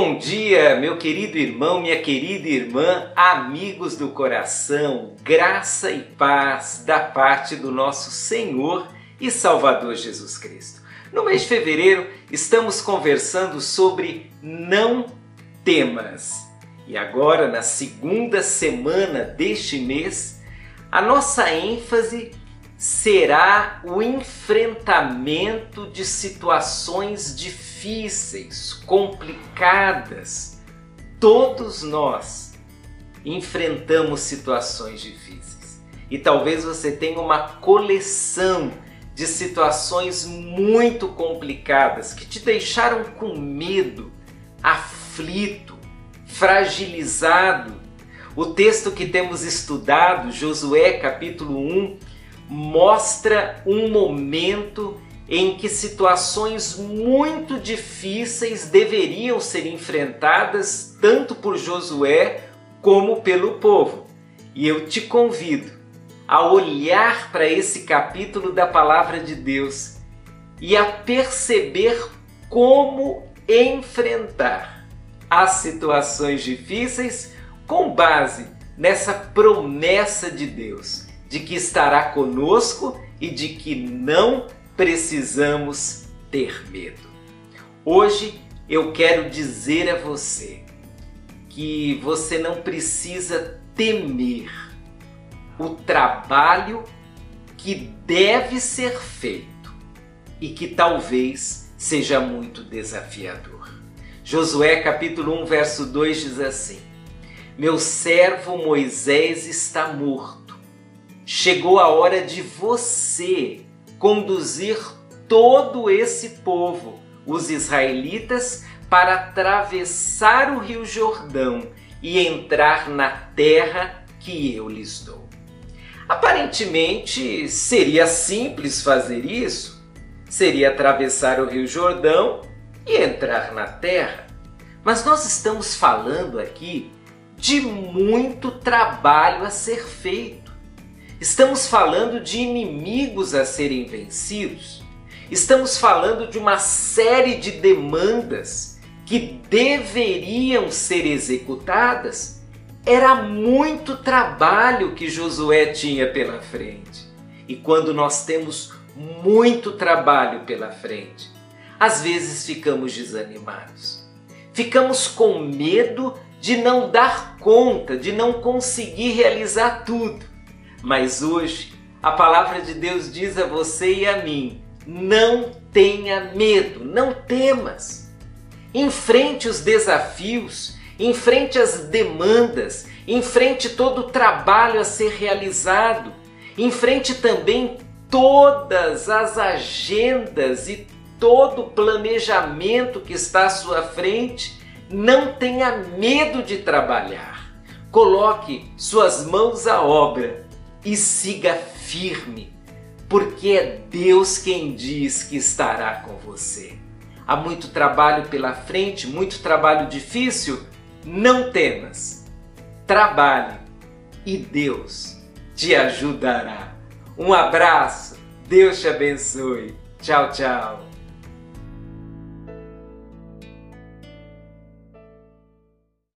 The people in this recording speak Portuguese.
bom dia, meu querido irmão, minha querida irmã, amigos do coração, graça e paz da parte do nosso Senhor e Salvador Jesus Cristo. No mês de fevereiro, estamos conversando sobre não temas. E agora, na segunda semana deste mês, a nossa ênfase será o enfrentamento de situações difíceis, complicadas. Todos nós enfrentamos situações difíceis. E talvez você tenha uma coleção de situações muito complicadas que te deixaram com medo, aflito, fragilizado. O texto que temos estudado, Josué capítulo 1, mostra um momento em que situações muito difíceis deveriam ser enfrentadas tanto por Josué como pelo povo. E eu te convido a olhar para esse capítulo da palavra de Deus e a perceber como enfrentar as situações difíceis com base nessa promessa de Deus de que estará conosco e de que não precisamos ter medo. Hoje eu quero dizer a você que você não precisa temer o trabalho que deve ser feito e que talvez seja muito desafiador. Josué capítulo 1, verso 2 diz assim: Meu servo Moisés está morto chegou a hora de você conduzir todo esse povo, os israelitas, para atravessar o rio Jordão e entrar na terra que eu lhes dou. Aparentemente seria simples fazer isso, seria atravessar o rio Jordão e entrar na terra. Mas nós estamos falando aqui de muito trabalho a ser feito. Estamos falando de inimigos a serem vencidos. Estamos falando de uma série de demandas que deveriam ser executadas. Era muito trabalho que Josué tinha pela frente. E quando nós temos muito trabalho pela frente, às vezes ficamos desanimados. Ficamos com medo de não dar conta, de não conseguir realizar tudo. Mas hoje a palavra de Deus diz a você e a mim: não tenha medo, não temas. Enfrente os desafios, enfrente as demandas, enfrente todo o trabalho a ser realizado, enfrente também todas as agendas e todo o planejamento que está à sua frente. Não tenha medo de trabalhar. Coloque suas mãos à obra e siga firme, porque é Deus quem diz que estará com você. Há muito trabalho pela frente, muito trabalho difícil? Não temas. Trabalhe e Deus te ajudará. Um abraço, Deus te abençoe. Tchau, tchau.